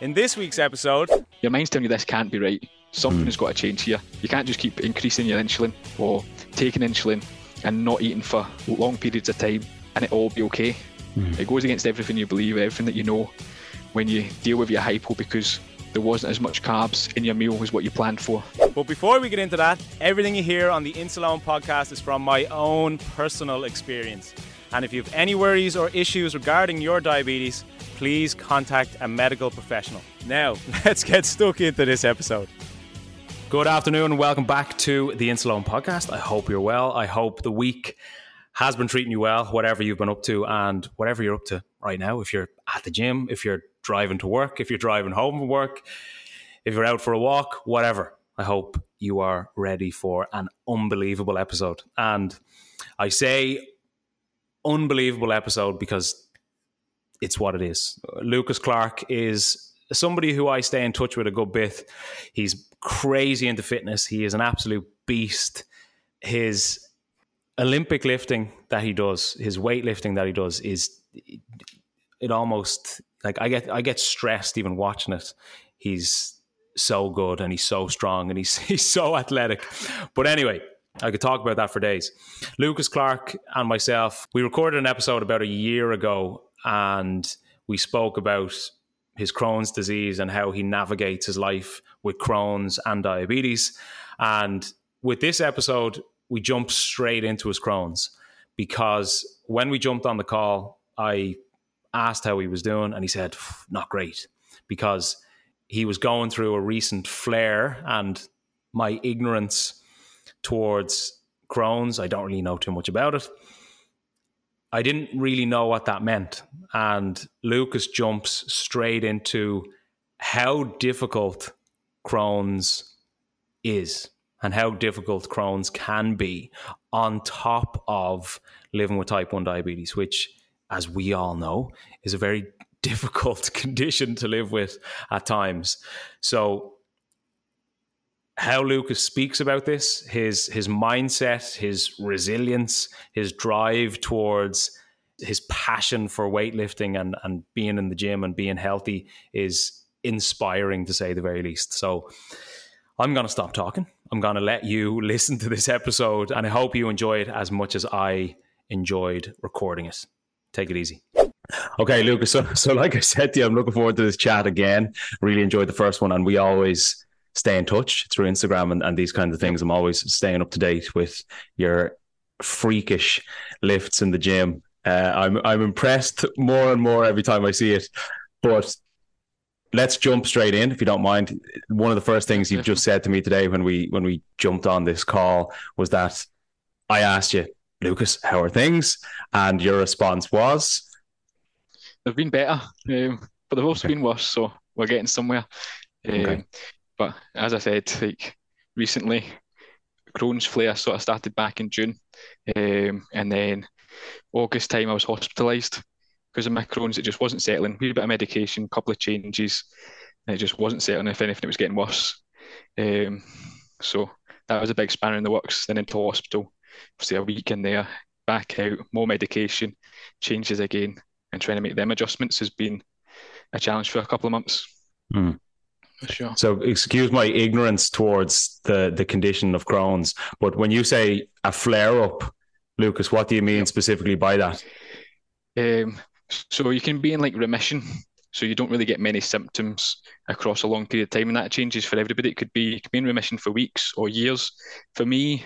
In this week's episode, your mind's telling you this can't be right. Something mm. has got to change here. You can't just keep increasing your insulin or taking insulin and not eating for long periods of time and it all be okay. Mm. It goes against everything you believe, everything that you know when you deal with your hypo because there wasn't as much carbs in your meal as what you planned for. But before we get into that, everything you hear on the Insuleoin podcast is from my own personal experience. And if you have any worries or issues regarding your diabetes, please contact a medical professional. Now, let's get stuck into this episode. Good afternoon and welcome back to the Insuleoin podcast. I hope you're well. I hope the week has been treating you well, whatever you've been up to and whatever you're up to right now. If you're at the gym, if you're driving to work, if you're driving home from work, if you're out for a walk, whatever. I hope you are ready for an unbelievable episode. And I say unbelievable episode because it's what it is. Lucas Clarke is somebody who I stay in touch with a good bit. He's crazy into fitness. He is an absolute beast. His Olympic lifting that he does, his weightlifting that he does is it almost like I get I get stressed even watching it. He's so good and he's so strong and he's he's so athletic. But anyway, I could talk about that for days. Lucas Clarke and myself, we recorded an episode about a year ago and we spoke about his Crohn's disease and how he navigates his life with Crohn's and diabetes. And with this episode, we jumped straight into his Crohn's because when we jumped on the call, I asked how he was doing, and he said, not great, because he was going through a recent flare, and my ignorance towards Crohn's, I don't really know too much about it. I didn't really know what that meant. And Lucas jumps straight into how difficult Crohn's is and how difficult Crohn's can be on top of living with type 1 diabetes, which as we all know, is a very difficult condition to live with at times. So, how Lucas speaks about this, his his mindset, his resilience, his drive towards his passion for weightlifting and and being in the gym and being healthy is inspiring to say the very least. So I'm going to stop talking. I'm going to let you listen to this episode and I hope you enjoy it as much as I enjoyed recording it take it easy. Okay, Lucas. So, so like I said to you, I'm looking forward to this chat again. Really enjoyed the first one, and we always stay in touch through Instagram and, and these kinds of things. I'm always staying up to date with your freakish lifts in the gym. Uh, I'm I'm impressed more and more every time I see it. But let's jump straight in, if you don't mind. One of the first things you just said to me today when we when we jumped on this call was that I asked you, Lucas, how are things? And your response was? They've been better, um, but they've also okay. been worse. So we're getting somewhere. Um, okay. But as I said, like recently, Crohn's flare sort of started back in June, um, and then August time I was hospitalised because of my Crohn's. It just wasn't settling. A bit of medication, couple of changes, it just wasn't settling. If anything, it was getting worse. Um, so that was a big spanner in the works. Then into hospital, say a week in there, back out, more medication, changes again, and trying to make them adjustments has been a challenge for a couple of months. Mm. Sure. So, excuse my ignorance towards the the condition of Crohn's, but when you say a flare up, Lucas, what do you mean specifically by that? Um, so you can be in like remission, so you don't really get many symptoms across a long period of time, and that changes for everybody. It could be you could be in remission for weeks or years. For me,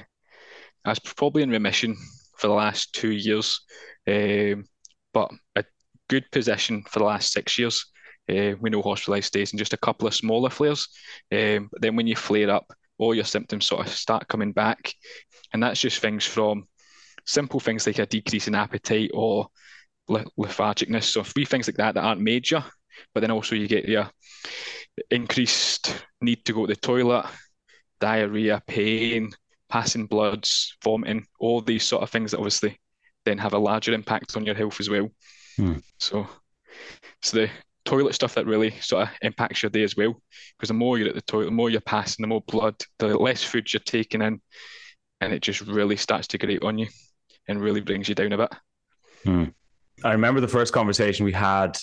I was probably in remission for the last two years, um, but a good position for the last six years. Uh, we know hospitalised stays and just a couple of smaller flares. Um, but then when you flare up, all your symptoms sort of start coming back. And that's just things from simple things like a decrease in appetite or lethargicness. So three things like that that aren't major, but then also you get your increased need to go to the toilet, diarrhea, pain, passing bloods, vomiting, all these sort of things that obviously then have a larger impact on your health as well. Hmm. So, so the toilet stuff that really sort of impacts your day as well. Because the more you're at the toilet, the more you're passing, the more blood, the less food you're taking in, and it just really starts to grate on you and really brings you down a bit. Hmm. I remember the first conversation we had,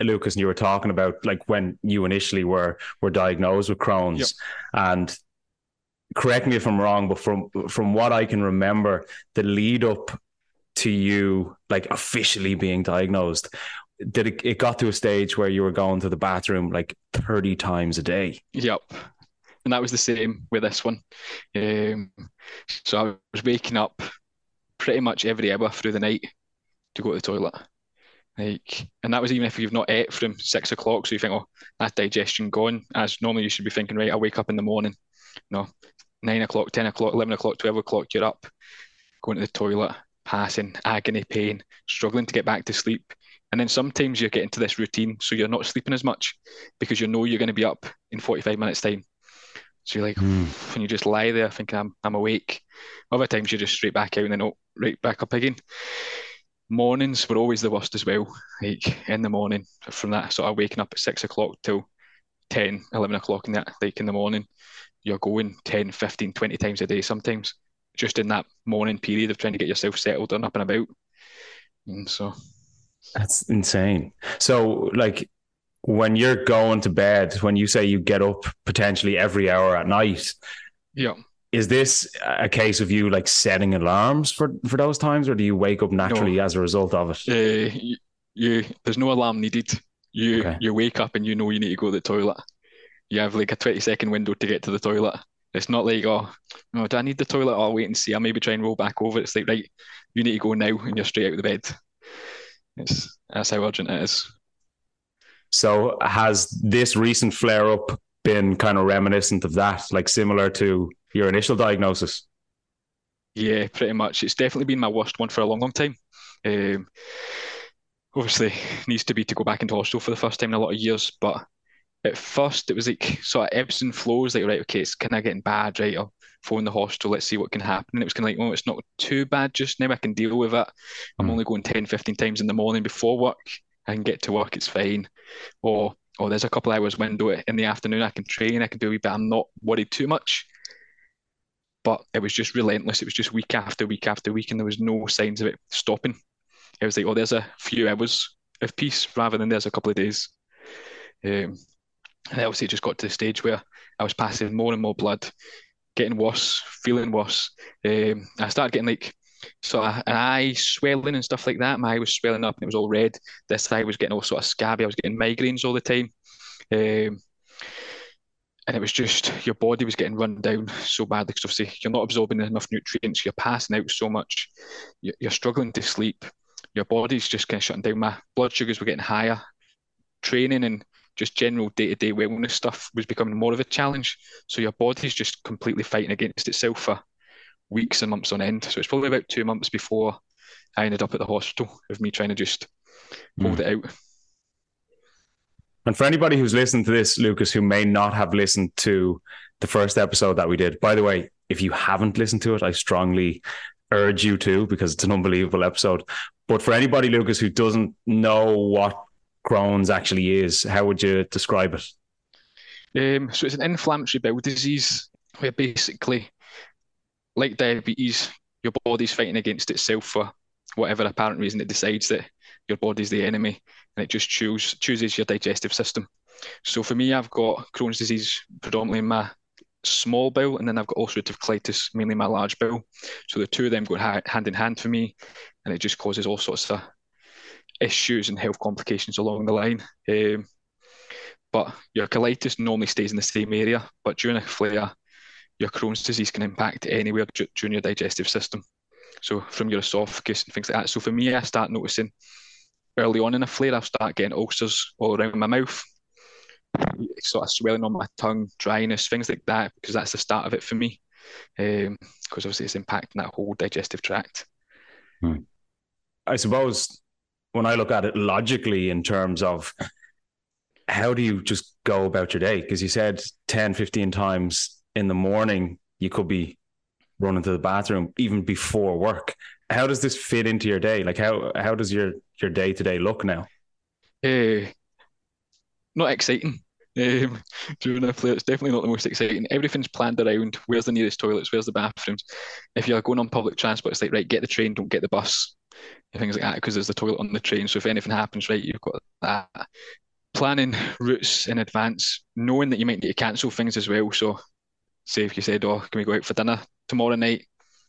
Lucas, and you were talking about like when you initially were were diagnosed with Crohn's, yep. and correct me if I'm wrong, but from from what I can remember, the lead up to you like officially being diagnosed did it, it got to a stage where you were going to the bathroom like 30 times a day. Yep. And that was the same with this one. Um, so i was waking up pretty much every hour through the night to go to the toilet. Like and that was even if you've not ate from six o'clock so you think oh that digestion gone as normally you should be thinking right i wake up in the morning no nine o'clock ten o'clock 11 o'clock 12 o'clock you're up going to the toilet passing agony pain struggling to get back to sleep and then sometimes you get into this routine, so you're not sleeping as much because you know you're going to be up in 45 minutes' time. So you're like, mm. and you just lie there thinking, I'm, I'm awake. Other times you're just straight back out and then oh, right back up again. Mornings were always the worst as well. Like in the morning, from that sort of waking up at six o'clock till 10, 11 o'clock in that, like in the morning, you're going 10, 15, 20 times a day sometimes, just in that morning period of trying to get yourself settled and up and about. And so that's insane. So, like, when you're going to bed, when you say you get up potentially every hour at night, yeah, is this a case of you like setting alarms for for those times, or do you wake up naturally no. as a result of it? Uh, you, you, there's no alarm needed. You okay. you wake up and you know you need to go to the toilet. You have like a 20 second window to get to the toilet. It's not like, oh, no, do I need the toilet? I'll wait and see. I'll maybe try and roll back over. It's like, right, you need to go now and you're straight out of the bed. It's that's how urgent it is. So has this recent flare up been kind of reminiscent of that, like similar to your initial diagnosis? Yeah, pretty much. It's definitely been my worst one for a long, long time. Um, obviously, needs to be to go back into hospital for the first time in a lot of years. But at first, it was like sort of ebbs and flows. Like, right, okay, it's kind of getting bad, right? I'll phone the hostel, let's see what can happen. And it was kind of like, oh, it's not too bad just now. I can deal with it. I'm mm. only going 10, 15 times in the morning before work. I can get to work, it's fine. Or, oh, there's a couple hours window in the afternoon. I can train, I can do a wee bit. I'm not worried too much. But it was just relentless. It was just week after week after week, and there was no signs of it stopping. It was like, oh, there's a few hours of peace rather than there's a couple of days. Um, and obviously, it just got to the stage where I was passing more and more blood getting worse, feeling worse. Um, I started getting like sort of an eye swelling and stuff like that. My eye was swelling up and it was all red. This eye was getting all sort of scabby. I was getting migraines all the time. Um, and it was just your body was getting run down so badly because obviously you're not absorbing enough nutrients, you're passing out so much, you're struggling to sleep, your body's just kind of shutting down. My blood sugars were getting higher. Training and just general day to day wellness stuff was becoming more of a challenge. So your body's just completely fighting against itself for weeks and months on end. So it's probably about two months before I ended up at the hospital of me trying to just hold mm. it out. And for anybody who's listened to this, Lucas, who may not have listened to the first episode that we did, by the way, if you haven't listened to it, I strongly urge you to because it's an unbelievable episode. But for anybody, Lucas, who doesn't know what Crohn's actually is. How would you describe it? Um, so it's an inflammatory bowel disease where basically, like diabetes, your body's fighting against itself for whatever apparent reason it decides that your body's the enemy and it just choose, chooses your digestive system. So for me, I've got Crohn's disease predominantly in my small bowel, and then I've got ulcerative colitis, mainly my large bowel. So the two of them go hand in hand for me, and it just causes all sorts of issues and health complications along the line. Um, but your colitis normally stays in the same area, but during a flare, your Crohn's disease can impact anywhere during your digestive system. So from your esophagus and things like that. So for me, I start noticing early on in a flare, I'll start getting ulcers all around my mouth, sort of swelling on my tongue, dryness, things like that, because that's the start of it for me. Because um, obviously it's impacting that whole digestive tract. Hmm. I suppose when I look at it logically in terms of how do you just go about your day? Because you said 10, 15 times in the morning, you could be running to the bathroom even before work. How does this fit into your day? Like how how does your your day to day look now? Uh, not exciting. Um, during a flare, it's definitely not the most exciting. Everything's planned around where's the nearest toilets, where's the bathrooms. If you're going on public transport, it's like right, get the train, don't get the bus, things like that, because there's the toilet on the train. So if anything happens, right, you've got that. Planning routes in advance, knowing that you might need to cancel things as well. So, say if you said, "Oh, can we go out for dinner tomorrow night?"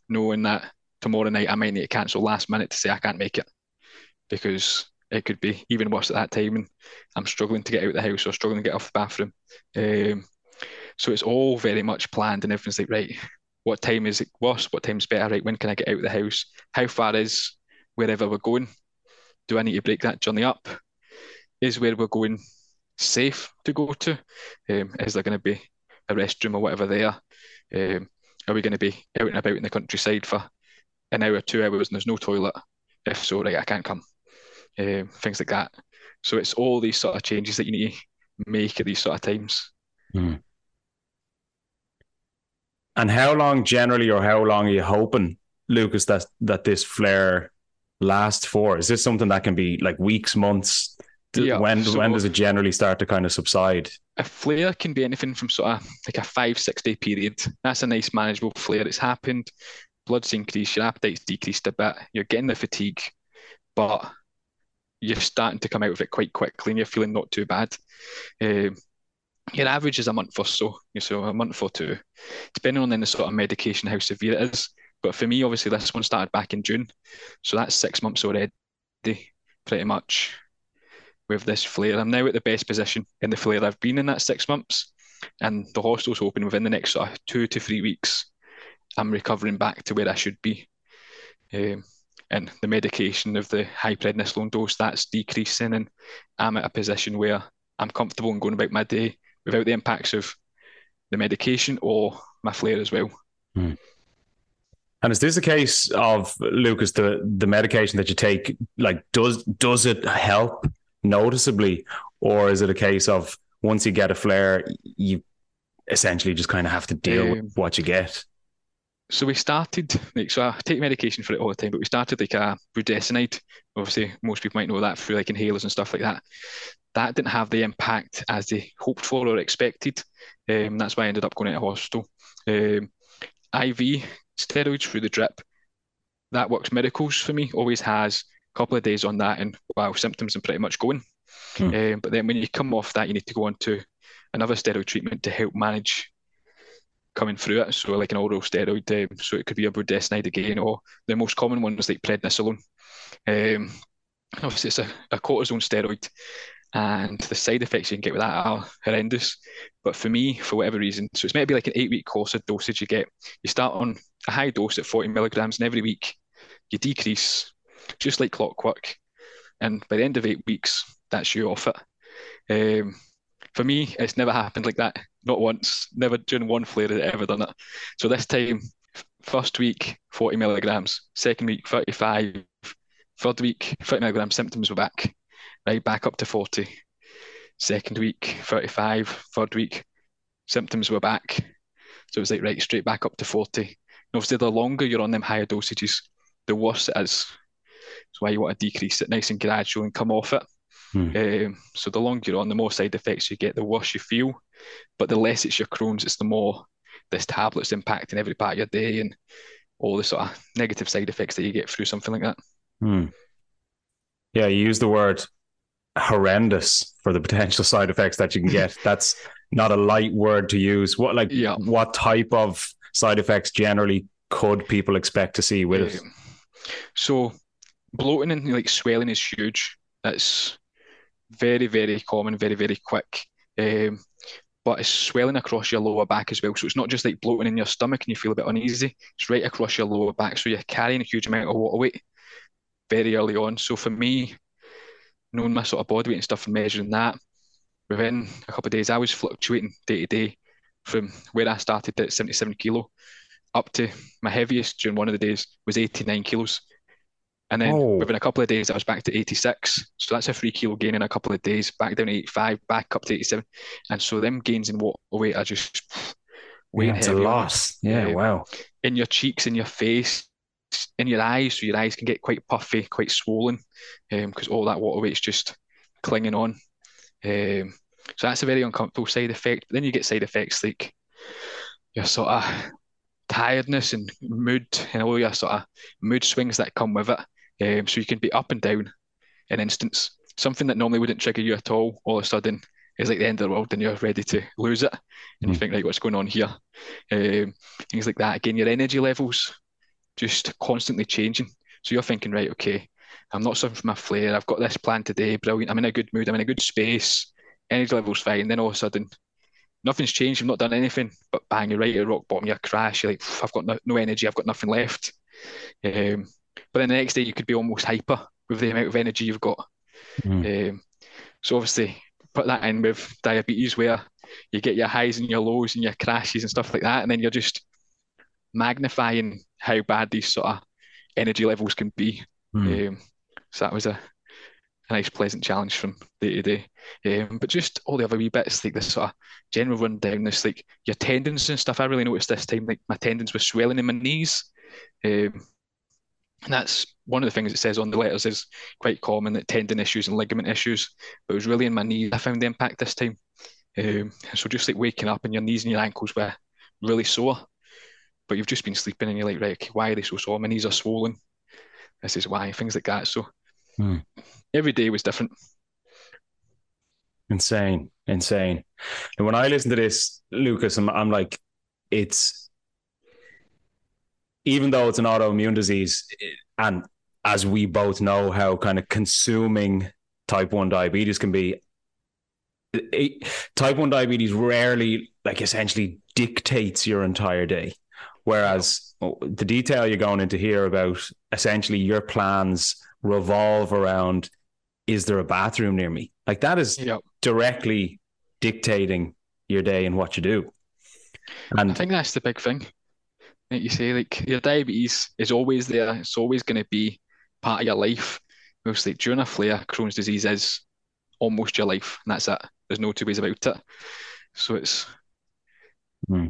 Knowing that tomorrow night I might need to cancel last minute to say I can't make it because it could be even worse at that time and I'm struggling to get out of the house or struggling to get off the bathroom. Um, so it's all very much planned and everything's like, right, what time is it worse? What time's better? Right, when can I get out of the house? How far is wherever we're going? Do I need to break that journey up? Is where we're going safe to go to? Um, is there going to be a restroom or whatever there? Um, are we going to be out and about in the countryside for an hour, two hours, and there's no toilet? If so, right, I can't come um, things like that. So it's all these sort of changes that you need to make at these sort of times. Mm. And how long generally, or how long are you hoping, Lucas, that that this flare lasts for? Is this something that can be like weeks, months? Yeah, when so when does it generally start to kind of subside? A flare can be anything from sort of like a five six day period. That's a nice manageable flare. It's happened. Blood's increased. Your appetite's decreased a bit. You're getting the fatigue, but you're starting to come out of it quite quickly and you're feeling not too bad. Um, your average is a month or so, so a month or two, depending on then the sort of medication, how severe it is. But for me, obviously, this one started back in June, so that's six months already, pretty much, with this flare. I'm now at the best position in the flare I've been in that six months, and the hostel's open within the next sort of two to three weeks. I'm recovering back to where I should be. Um, and the medication of the high prednisolone dose that's decreasing and I'm at a position where I'm comfortable in going about my day without the impacts of the medication or my flare as well. Hmm. And is this a case of Lucas the the medication that you take like does does it help noticeably or is it a case of once you get a flare you essentially just kind of have to deal um, with what you get? so we started like so I take medication for it all the time, but we started like a budesonide. Obviously, most people might know that through like inhalers and stuff like that. That didn't have the impact as they hoped for or expected. Um, that's why I ended up going into hospital. Um, IV steroids through the drip. That works miracles for me. Always has a couple of days on that, and wow, symptoms are pretty much going. Hmm. Um, but then when you come off that, you need to go on to another steroid treatment to help manage coming through it. So like an oral steroid, um, so it could be a budesonide again, or the most common one is like prednisolone. Um, obviously, it's a, a cortisone steroid, and the side effects you can get with that are horrendous. But for me, for whatever reason, so it's meant to be like an eight-week course of dosage you get. You start on a high dose at 40 milligrams, and every week you decrease, just like clockwork. And by the end of eight weeks, that's you off it. Um, for me, it's never happened like that. Not once. Never during one flare had ever done it. So this time, first week, 40 milligrams. Second week, 35. Third week, 30 milligrams. Symptoms were back. Right, back up to 40. Second week, 35. Third week, symptoms were back. So it was like, right, straight back up to 40. And obviously, the longer you're on them higher dosages, the worse it is. That's why you want to decrease it nice and gradual and come off it. Hmm. Um, so the longer you're on, the more side effects you get, the worse you feel. But the less it's your Crohn's, it's the more this tablet's impacting every part of your day. And all the sort of negative side effects that you get through something like that. Hmm. Yeah, you use the word horrendous for the potential side effects that you can get. That's not a light word to use. What like yeah. what type of side effects generally could people expect to see with it? So bloating and like swelling is huge. It's very, very common, very, very quick. Um, but it's swelling across your lower back as well. So it's not just like bloating in your stomach and you feel a bit uneasy. It's right across your lower back. So you're carrying a huge amount of water weight very early on. So for me, knowing my sort of body weight and stuff and measuring that, within a couple of days, I was fluctuating day to day from where I started at 77 kilo up to my heaviest during one of the days was 89 kilos. And then oh. within a couple of days, I was back to 86. So that's a three kilo gain in a couple of days, back down to 85, back up to 87. And so them gains in water weight are just weighing yeah, it's a loss. Yeah, um, wow. In your cheeks, in your face, in your eyes, so your eyes can get quite puffy, quite swollen, because um, all that water weight's just clinging on. Um, so that's a very uncomfortable side effect. But then you get side effects like your sort of tiredness and mood and all your sort of mood swings that come with it. Um, so you can be up and down in instance. Something that normally wouldn't trigger you at all, all of a sudden is like the end of the world and you're ready to lose it. And mm. you hmm. think, like, what's going on here? Um, things like that. Again, your energy levels just constantly changing. So you're thinking, right, okay, I'm not suffering from a flare. I've got this plan today. Brilliant. I'm in a good mood. I'm in a good space. Energy levels fine. Then all of a sudden, nothing's changed. I've not done anything, but bang, you're right at rock bottom. You crash. You're like, I've got no, no energy. I've got nothing left. Um, but then the next day, you could be almost hyper with the amount of energy you've got. Mm. Um, so obviously, put that in with diabetes, where you get your highs and your lows and your crashes and stuff like that, and then you're just magnifying how bad these sort of energy levels can be. Mm. Um, so that was a, a, nice, pleasant challenge from day to day. Um, but just all the other wee bits, like this sort of general rundown, this like your tendons and stuff. I really noticed this time, like my tendons were swelling in my knees. Um, and that's one of the things it says on the letters is quite common that tendon issues and ligament issues. But it was really in my knees I found the impact this time. Um, so just like waking up and your knees and your ankles were really sore but you've just been sleeping and you're like, right, okay, why are they so sore? My knees are swollen. This is why, things like that. So hmm. every day was different. Insane, insane. And when I listen to this, Lucas, I'm, I'm like, it's even though it's an autoimmune disease, and as we both know how kind of consuming type 1 diabetes can be, it, type 1 diabetes rarely, like, essentially dictates your entire day. Whereas the detail you're going into here about essentially your plans revolve around is there a bathroom near me? Like that is yep. directly dictating your day and what you do. And I think that's the big thing. Like you say, like your diabetes is always there. It's always going to be part of your life. Mostly during a flare, Crohn's disease is almost your life, and that's it. There's no two ways about it. So it's. Hmm.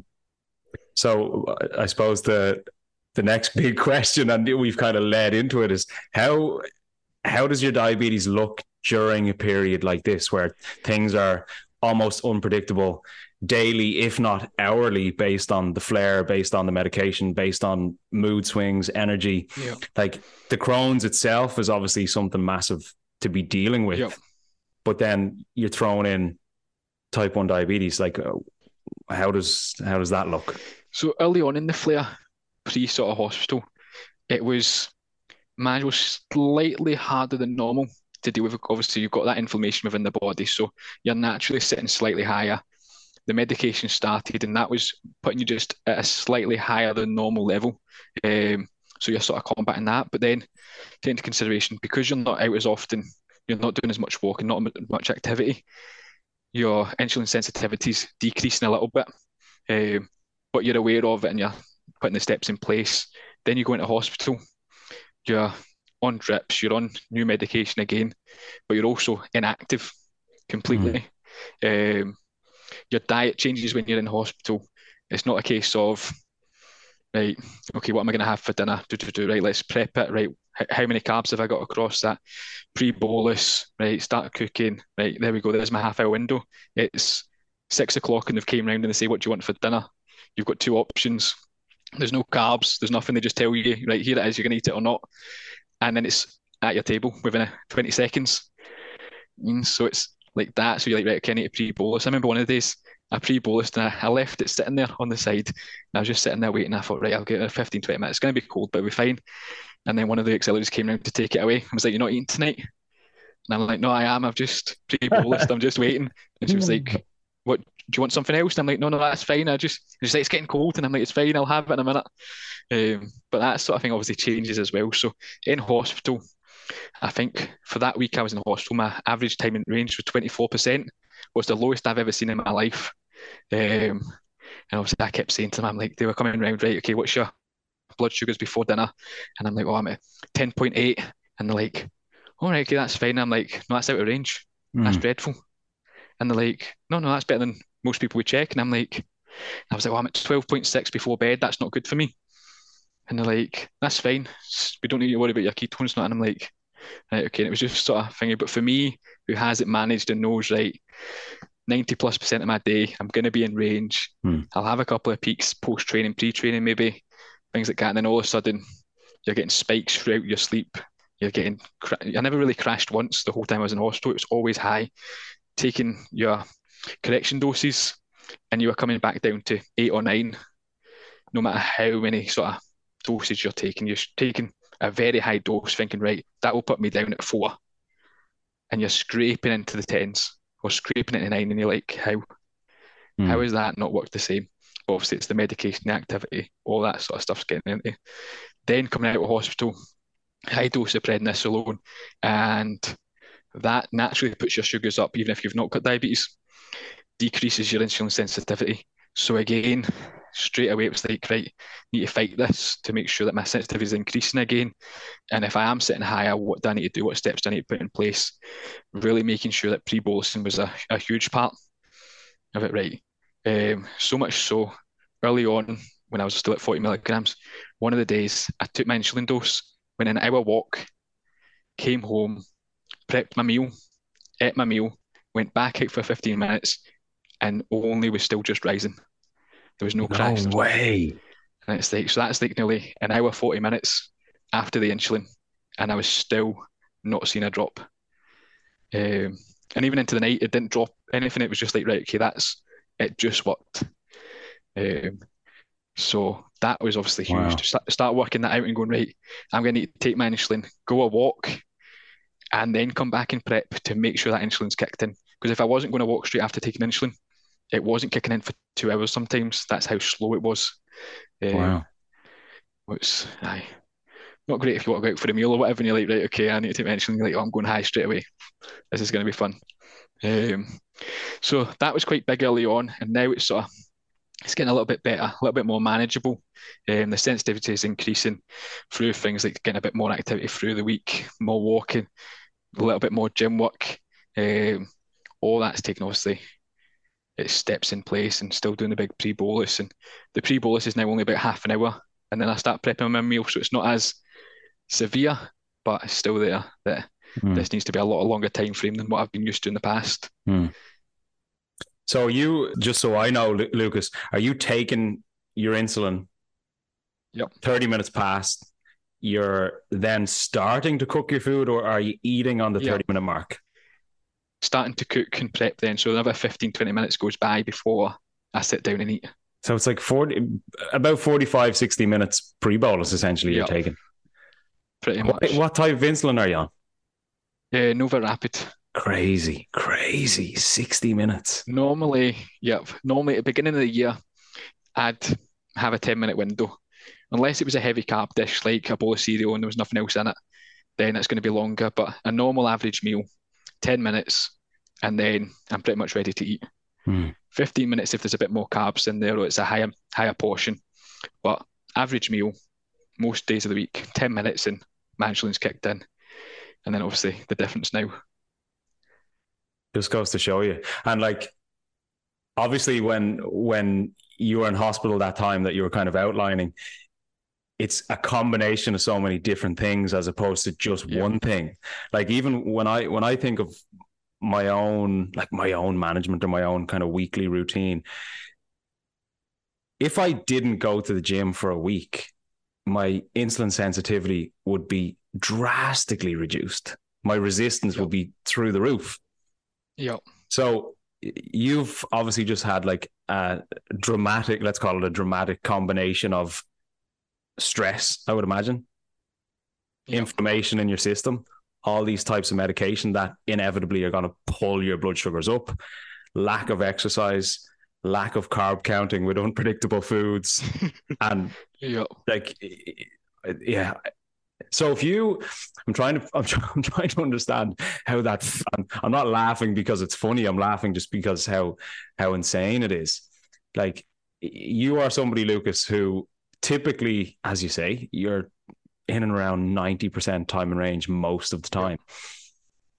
So I suppose the the next big question, and we've kind of led into it, is how how does your diabetes look during a period like this where things are almost unpredictable daily, if not hourly, based on the flare, based on the medication, based on mood swings, energy. Yeah. Like the Crohn's itself is obviously something massive to be dealing with. Yeah. But then you're throwing in type 1 diabetes. Like, how does how does that look? So early on in the flare, pre sort of hospital, it was man was slightly harder than normal to deal with. Obviously, you've got that inflammation within the body, so you're naturally sitting slightly higher. The medication started, and that was putting you just at a slightly higher than normal level. Um, so you're sort of combating that. But then, take into consideration because you're not out as often, you're not doing as much walking, not much activity. Your insulin sensitivity's decreasing a little bit. Um, but you're aware of it and you're putting the steps in place. Then you go into hospital, you're on drips, you're on new medication again, but you're also inactive completely. Mm. Um, your diet changes when you're in hospital. It's not a case of, right, okay, what am I going to have for dinner? Do, do, do, right, let's prep it. Right, how many carbs have I got across that? Pre bolus, right, start cooking. Right, there we go. There's my half hour window. It's six o'clock and they've came round and they say, what do you want for dinner? You've got two options. There's no carbs. There's nothing. They just tell you, right, here it is. You're going to eat it or not. And then it's at your table within a 20 seconds. And so it's like that. So you're like, right, okay, I need a pre-bolus. I remember one of the days I pre-bolused and I, I left it sitting there on the side. And I was just sitting there waiting. I thought, right, I'll get it 15, 20 minutes. It's going to be cold, but we're fine. And then one of the auxiliaries came round to take it away. I was like, you're not eating tonight? And I'm like, no, I am. I've just pre-bolused. I'm just waiting. And she was like, what, do you want something else? And I'm like, no, no, that's fine. I just, she's like, it's getting cold. And I'm like, it's fine. I'll have it in a minute. Um, but that sort of thing obviously changes as well. So in hospital, I think for that week I was in hospital, my average time in range was 24%, was the lowest I've ever seen in my life. Um, and obviously I kept saying to them, I'm like, they were coming around, right, okay, what's your blood sugars before dinner? And I'm like, oh, I'm at 10.8. And they're like, all right, okay, that's fine. I'm like, no, that's out of range. Mm. That's dreadful. And they're like, no, no, that's better than most people would check. And I'm like, I was like, well, I'm at 12.6 before bed. That's not good for me. And they're like, that's fine. We don't need to worry about your ketones. Not. And I'm like, right, okay. And it was just sort of thingy. But for me, who has it managed and knows, right, 90 plus percent of my day, I'm going to be in range. Hmm. I'll have a couple of peaks post training, pre training, maybe things like that. And then all of a sudden, you're getting spikes throughout your sleep. You're getting, I never really crashed once the whole time I was in hospital. It was always high. Taking your correction doses, and you are coming back down to eight or nine, no matter how many sort of doses you're taking. You're taking a very high dose, thinking, right, that will put me down at four. And you're scraping into the tens or scraping into nine, and you're like, how? Mm. How is that not worked the same? But obviously, it's the medication, the activity, all that sort of stuff's getting into. Then coming out of hospital, high dose of prednisolone, and that naturally puts your sugars up, even if you've not got diabetes, decreases your insulin sensitivity. So again, straight away it was like, right, need to fight this to make sure that my sensitivity is increasing again. And if I am sitting higher, what do I need to do? What steps do I need to put in place? Really making sure that pre-bolusing was a, a huge part of it, right? Um, so much so, early on, when I was still at 40 milligrams, one of the days I took my insulin dose, went an hour walk, came home, prepped my meal, ate my meal, went back out for 15 minutes, and only was still just rising. There was no, no crash. No way. And it's like so that's like nearly an hour forty minutes after the insulin, and I was still not seeing a drop. Um, and even into the night, it didn't drop anything. It was just like right, okay, that's it. Just worked. Um, so that was obviously huge wow. to start, start working that out and going right. I'm going to need to take my insulin, go a walk, and then come back and prep to make sure that insulin's kicked in. Because if I wasn't going to walk straight after taking insulin, it wasn't kicking in for two hours sometimes. That's how slow it was. Um, wow. Which, aye, not great if you want to go out for a meal or whatever and you're like, right, okay, I need to mention, you're like, oh, I'm going high straight away. This is going to be fun. Um, so that was quite big early on, and now it's sort of it's getting a little bit better, a little bit more manageable. Um, the sensitivity is increasing through things like getting a bit more activity through the week, more walking, a little bit more gym work. Um, all that's taken obviously it steps in place and still doing the big pre bolus. And the pre bolus is now only about half an hour. And then I start prepping my meal. So it's not as severe, but it's still there that mm. this needs to be a lot longer time frame than what I've been used to in the past. Mm. So you, just so I know, Lucas, are you taking your insulin? Yep. 30 minutes past, you're then starting to cook your food or are you eating on the 30 minute mark? starting to cook and prep then. So another 15, 20 minutes goes by before I sit down and eat. So it's like 40, about 45, 60 minutes pre bolus essentially yep. you're taking. Pretty much. What, what, type of insulin are you on? Yeah, NovoRapid. Crazy, crazy. 60 minutes. Normally, yep. Normally at the beginning of the year, I'd have a 10 minute window. Unless it was a heavy carb dish like a bowl of cereal and there was nothing else in it, then it's going to be longer. But a normal average meal 10 minutes, and then I'm pretty much ready to eat. Mm. 15 minutes if there's a bit more carbs in there or it's a higher higher portion. But average meal, most days of the week, 10 minutes and my insulin's kicked in. And then obviously the difference now. Just goes to show you. And like obviously when when you were in hospital that time that you were kind of outlining, it's a combination of so many different things as opposed to just yeah. one thing. Like even when I when I think of my own like my own management or my own kind of weekly routine, if I didn't go to the gym for a week, my insulin sensitivity would be drastically reduced. My resistance Yep. would be through the roof. Yeah. So you've obviously just had like a dramatic, let's call it a dramatic combination of stress, I would imagine, Yeah. inflammation in your system, all these types of medication that inevitably are going to pull your blood sugars up, lack of exercise, lack of carb counting with unpredictable foods, and Yeah. like yeah so if you i'm trying to i'm, I'm trying to understand how that I'm, I'm not laughing because it's funny i'm laughing just because how how insane it is like you are somebody lucas who typically as you say you're in and around 90% time and range most of the time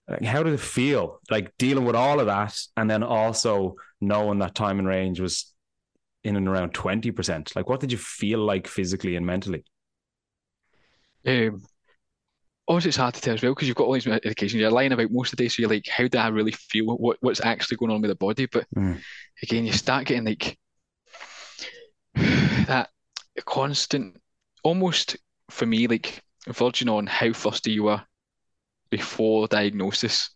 like, how did it feel like dealing with all of that and then also knowing that time and range was in and around 20%. Like, what did you feel like physically and mentally? Um, obviously, it's hard to tell as well because you've got all these medications. You're lying about most of the day, so you're like, how do I really feel? What what's actually going on with the body? But Mm. again, you start getting like that constant, almost for me, like verging on how thirsty you were before diagnosis.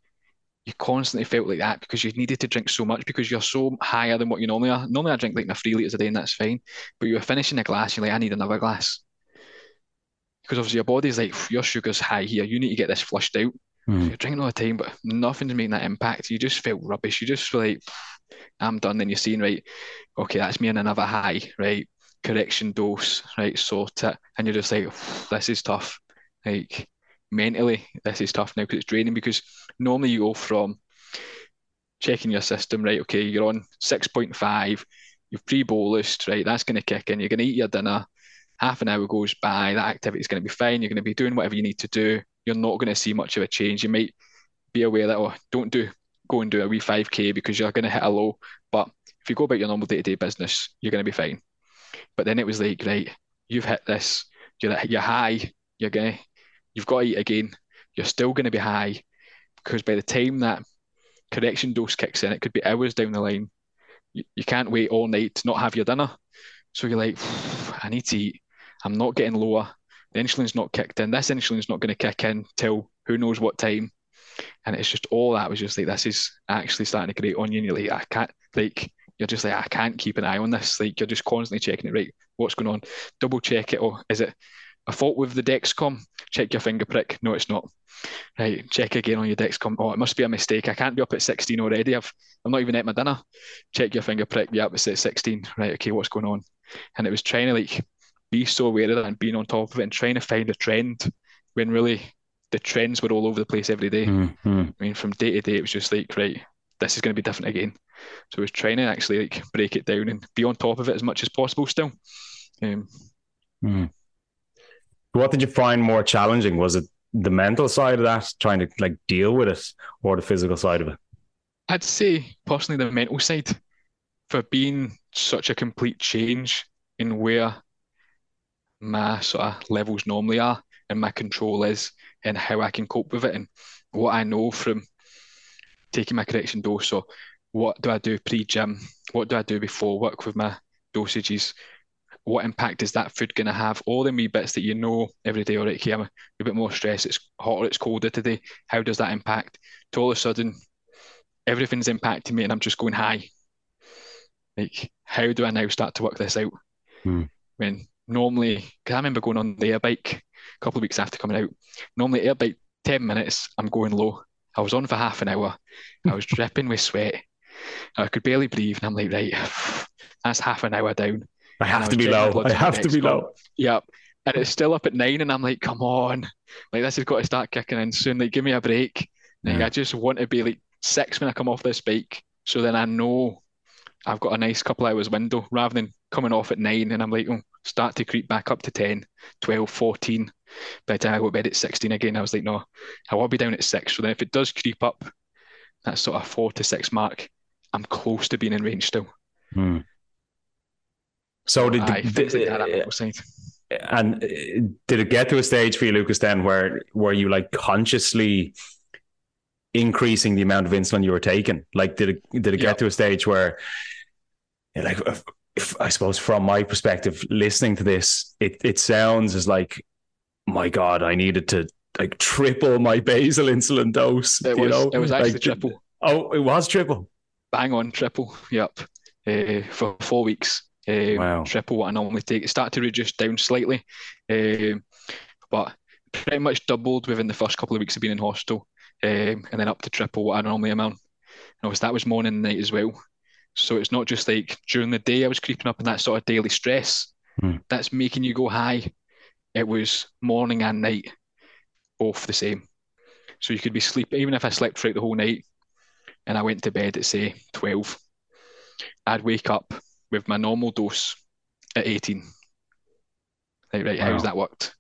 You constantly felt like that because you needed to drink so much because you're so higher than what you normally are. Normally, I drink like my three liters a day, and that's fine. But you were finishing a glass, you're like, I need another glass because obviously your body's like your sugar's high here. You need to get this flushed out. So you're drinking all the time, but nothing's making that impact. You just feel rubbish. You just feel like I'm done. Then you're seeing right, okay, that's me in another high, right? Correction dose, right? Sort it, and you're just like, this is tough. Like mentally, this is tough now because it's draining. Because normally you go from checking your system, right? Okay, you're on six point five. You've pre-bolused, right? That's going to kick in. You're going to eat your dinner half an hour goes by, that activity is going to be fine. You're going to be doing whatever you need to do. You're not going to see much of a change. You might be aware that, oh, don't do go and do a wee 5k because you're going to hit a low. But if you go about your normal day-to-day business, you're going to be fine. But then it was like, right, you've hit this. You're you're high. You're gonna, you've got to eat again. You're still going to be high because by the time that correction dose kicks in, it could be hours down the line. You, you can't wait all night to not have your dinner. So you're like, I need to eat. I'm not getting lower. The insulin's not kicked in. This insulin's not going to kick in till who knows what time. And it's just all that was just like, this is actually starting to grate on you. And you're like, I can't, like, you're just like, I can't keep an eye on this. Like, you're just constantly checking it, right? What's going on? Double check it. Oh, is it a fault with the Dexcom? Check your finger prick. No, it's not. Right, check again on your Dexcom. Oh, it must be a mistake. I can't be up at 16 already. I've, I'm not even at my dinner. Check your finger prick. Yeah, it's at 16. Right, okay, what's going on? And it was trying to like be so aware of that and being on top of it and trying to find a trend when really the trends were all over the place every day. Mm-hmm. I mean, from day to day, it was just like, right, this is going to be different again. So I was trying to actually like break it down and be on top of it as much as possible still. Um, Mm. What did you find more challenging? Was it the mental side of that, trying to like deal with it, or the physical side of it? I'd say personally the mental side for being such a complete change in where my sort of levels normally are and my control is and how I can cope with it and what I know from taking my correction dose. So what do I do pre-gym? What do I do before work with my dosages? What impact is that food going to have? All the wee bits that you know every day, all right, okay, I'm a, a bit more stressed, it's hotter, it's colder today. How does that impact? To all of a sudden, everything's impacting me and I'm just going high. Like, how do I now start to work this out? Hmm. When normally, because I remember going on the air bike a couple of weeks after coming out, normally air bike 10 minutes, I'm going low. I was on for half an hour. I was dripping with sweat. I could barely breathe. And I'm like, right, that's half an hour down. I have I to be low. I have to be low. Yep. And it's still up at nine, and I'm like, come on. Like, this has got to start kicking in soon. Like, give me a break. Like, Yeah. I just want to be like six when I come off this bike. So then I know I've got a nice couple hours window rather than coming off at nine and I'm like, oh, start to creep back up to 10, 12, 14. By the time I go to bed at 16 again, I was like, no, I want to be down at six. So then if it does creep up, that sort of four to six mark, I'm close to being in range still. Hmm. So did, Aye, did, things like mental side. and uh, did it get to a stage for you, Lucas, then where were you like consciously increasing the amount of insulin you were taking? Like, did it did it get to a stage where, like, if, I suppose from my perspective, listening to this, it it sounds as like, my God, I needed to like triple my basal insulin dose. It you was, know, it was actually like, triple. Oh, it was triple. Bang on triple. Yep. Uh, for four weeks. Um, Wow. Triple what I normally take. It started to reduce down slightly, um, but pretty much doubled within the first couple of weeks of being in hospital, um, and then up to triple what I normally am on. And obviously that was morning and night as well. So it's not just like during the day I was creeping up in that sort of daily stress Hmm. that's making you go high. It was morning and night, both the same. So you could be sleeping, even if I slept throughout the whole night and I went to bed at say 12, I'd wake up with my normal dose at 18. Like, right, how's that worked?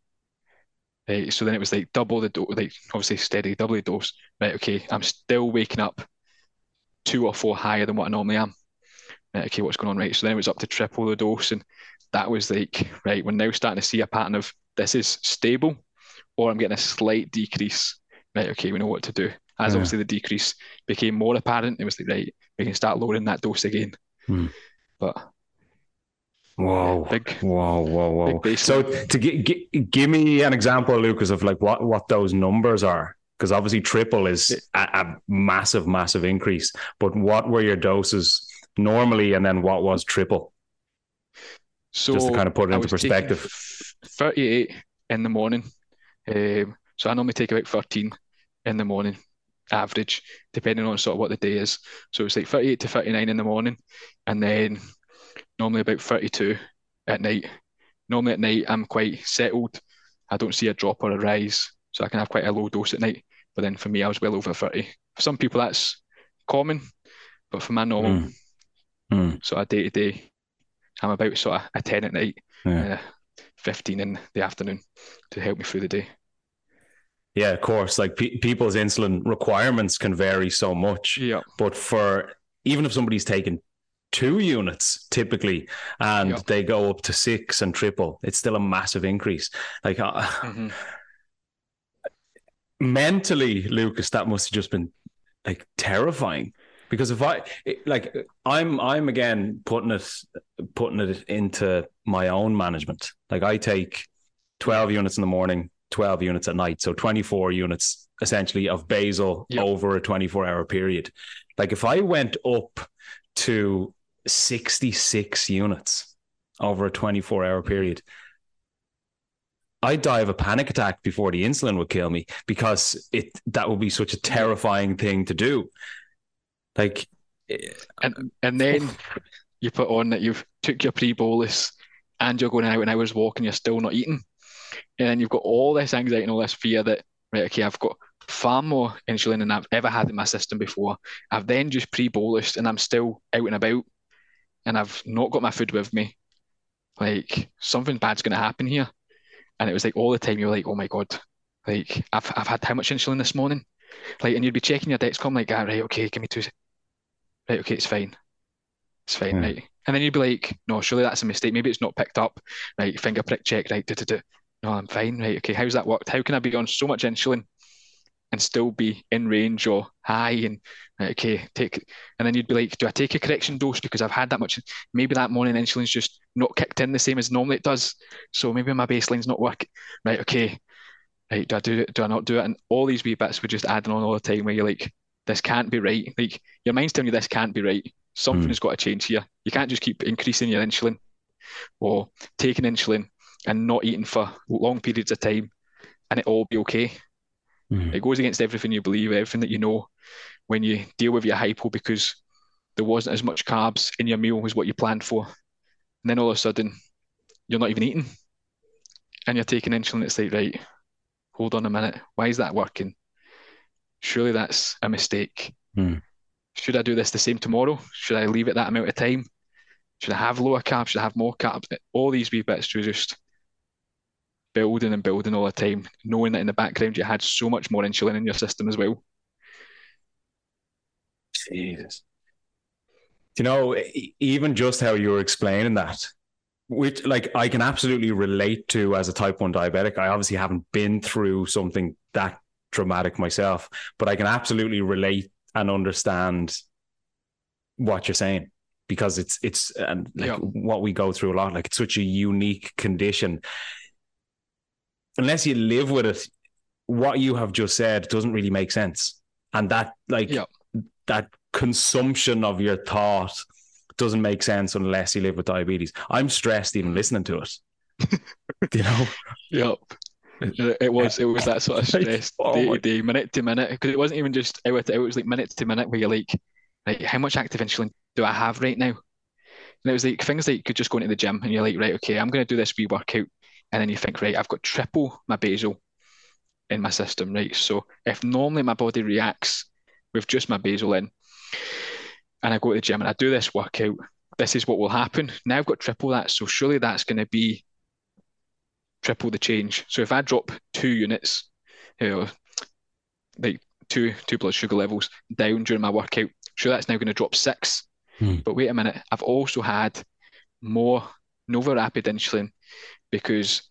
Right, so then it was like double the dose, like obviously steady, double the dose. Right, okay, I'm still waking up two or four higher than what I normally am. Right, okay, what's going on? Right, so then it was up to triple the dose, and that was like, right, we're now starting to see a pattern of this is stable, or I'm getting a slight decrease. Right, okay, we know what to do. As Yeah. obviously the decrease became more apparent, it was like, right, we can start lowering that dose again. Hmm. But Whoa. big, Whoa, whoa, whoa. Big. So to gi- gi- give me an example, Lucas, of like what, what those numbers are. Because obviously triple is a, a massive, massive increase. But what were your doses normally and then what was triple? so Just to kind of put it I into perspective. 38 in the morning. Um, so I normally take about 13 in the morning, average, depending on sort of what the day is. So it's like 38 to 39 in the morning, and then normally about 32 at night. Normally at night, I'm quite settled. I don't see a drop or a rise, so I can have quite a low dose at night. But then for me, I was well over 30. For some people, that's common, but for my normal, Mm. Mm. sort of day to day, I'm about sort of a 10 at night, Yeah. uh, 15 in the afternoon to help me through the day. Yeah, of course. Like pe- people's insulin requirements can vary so much. Yeah. But for even if somebody's taken two units typically and Yeah. they go up to six and triple, it's still a massive increase. Like uh, Mhm. mentally, Lucas, that must have just been like terrifying. Because if I it- like, I'm I'm again putting it putting it into my own management. Like I take twelve units in the morning, twelve units at night, so twenty four units essentially of basal Yep. over a twenty four hour period. Like if I went up to sixty six units over a twenty four hour period, I'd die of a panic attack before the insulin would kill me because it that would be such a terrifying thing to do. Like, And and then you put on that you've took your pre-bolus and you're going out an hour's walk and you're still not eating. And then you've got all this anxiety and all this fear that, right, okay, I've got far more insulin than I've ever had in my system before. I've then just pre-bolused and I'm still out and about and I've not got my food with me. Like something bad's gonna happen here. And it was like all the time you were like, oh my God, like I've I've had how much insulin this morning? Like, and you'd be checking your Dexcom, like, ah, right, okay, give me two. Right, okay, it's fine. It's fine, Yeah. right. And then you'd be like, no, surely that's a mistake. Maybe it's not picked up. Right, finger prick check, right, do, do, do. No, I'm fine, right, okay, how's that worked? How can I be on so much insulin and still be in range or high and right, okay, take and then you'd be like, do I take a correction dose because I've had that much? Maybe that morning insulin's just not kicked in the same as normally it does. So maybe my baseline's not working. Right, okay. Right, do I do it? Do I not do it? And all these wee bits were just adding on all the time where you're like, this can't be right. Like your mind's telling you this can't be right. Something Hmm. has got to change here. You can't just keep increasing your insulin or taking insulin and not eating for long periods of time and it all be okay. Mm. It goes against everything you believe, everything that you know when you deal with your hypo because there wasn't as much carbs in your meal as what you planned for. And then all of a sudden, you're not even eating and you're taking insulin. It's like, right, hold on a minute. Why is that working? Surely that's a mistake. Hmm. Should I do this the same tomorrow? Should I leave it that amount of time? Should I have lower carbs? Should I have more carbs? All these wee bits were just building and building all the time, knowing that in the background you had so much more insulin in your system as well. Jesus. You know, even just how you were explaining that, which like I can absolutely relate to as a type 1 diabetic. I obviously haven't been through something that dramatic myself, but I can absolutely relate and understand what you're saying. because it's it's and like yeah. what we go through a lot. Like it's such a unique condition. Unless you live with it, what you have just said doesn't really make sense. And that like yeah. that consumption of your thought doesn't make sense unless you live with diabetes. I'm stressed even listening to it. you know? Yep. It was it was that sort of stress oh day to day, minute to minute. Because it wasn't even just hour to hour, it was like minute to minute where you're like, like, how much active insulin do I have right now? And it was like things that you could just go into the gym and you're like, right, okay, I'm gonna do this wee workout. And then you think, right, I've got triple my basal in my system, right? So if normally my body reacts with just my basal in, and I go to the gym and I do this workout, this is what will happen. Now I've got triple that, so surely that's going to be triple the change. So if I drop two units, you know, like two two blood sugar levels down during my workout, sure that's now going to drop six. Hmm. But wait a minute, I've also had more NovoRapid insulin because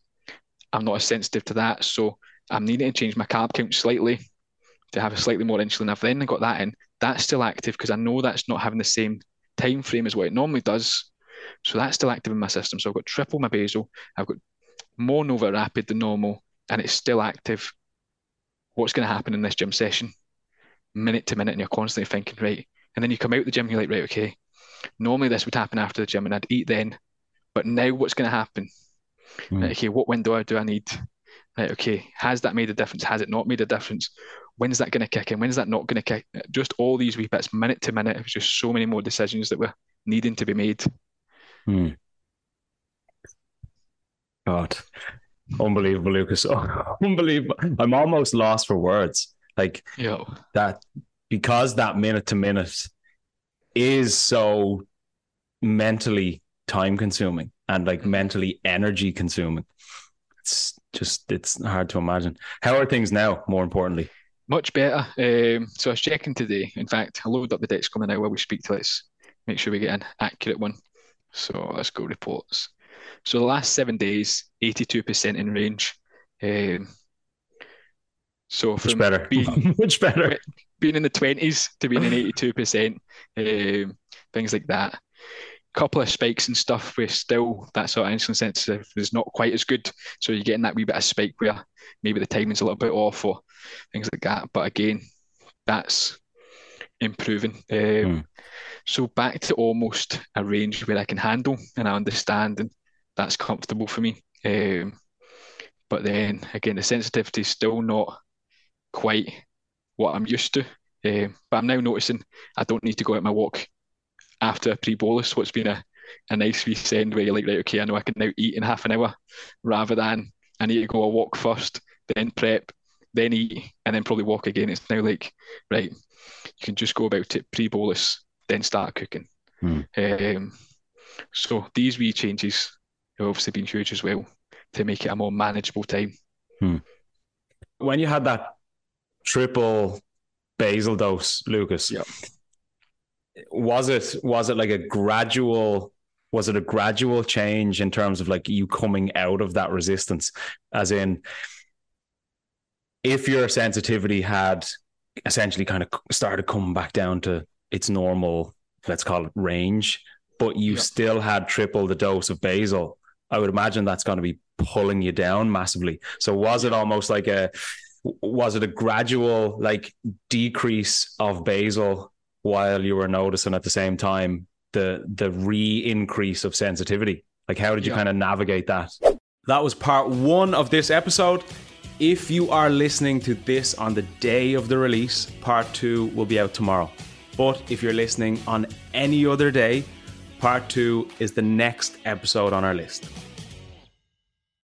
I'm not as sensitive to that. So I'm needing to change my carb count slightly to have a slightly more insulin. I've then got that in. That's still active because I know that's not having the same time frame as what it normally does. So that's still active in my system. So I've got triple my basal. I've got more NovoRapid than normal, and it's still active. What's going to happen in this gym session? Minute to minute, and you're constantly thinking, right. And then you come out the gym, and you're like, right, okay. Normally this would happen after the gym, and I'd eat then. But now what's going to happen? Mm. Right, okay, what window do I need? Right, okay, has that made a difference? Has it not made a difference? When's that going to kick in? When is that not going to kick? Just all these wee bits, minute to minute. It was just so many more decisions that were needing to be made. Hmm. God, unbelievable, Lucas. Oh, unbelievable. I'm almost lost for words. Like Yo. that because that minute to minute is so mentally time consuming and like mentally energy consuming. It's just it's hard to imagine. How are things now? More importantly, much better. Um, so I was checking today. In fact, I loaded up the decks coming out while we speak to let's make sure we get an accurate one. So let's go reports. So the last seven days, 82% in range. Um, so from much better, being, much better, being in the 20s to being in 82%, um, things like that. Couple of spikes and stuff where still that sort of insulin sensitive is not quite as good. So you're getting that wee bit of spike where maybe the timing's a little bit off or things like that. But again, that's improving. Um, mm. So back to almost a range where I can handle and I understand, and that's comfortable for me. Um, but then again, the sensitivity is still not quite what I'm used to. Um, but I'm now noticing I don't need to go out my walk after a pre bolus, what's been a, a nice wee send where you're like, right, okay, I know I can now eat in half an hour rather than I need to go a walk first, then prep, then eat, and then probably walk again. It's now like, right, you can just go about it pre bolus, then start cooking. Hmm. Um, so these wee changes have obviously been huge as well to make it a more manageable time. Hmm. When you had that triple basal dose, Lucas, yeah. was it was it like a gradual was it a gradual change in terms of like you coming out of that resistance as in if your sensitivity had essentially kind of started coming back down to its normal, let's call it range, but you still had triple the dose of basal, I would imagine that's going to be pulling you down massively. So was it almost like a was it a gradual like decrease of basal while you were noticing at the same time the the re-increase of sensitivity? Like how did you yeah. kind of navigate that? That was part one of this episode. If you are listening to this on the day of the release, part two will be out tomorrow. But if you're listening on any other day, part two is the next episode on our list.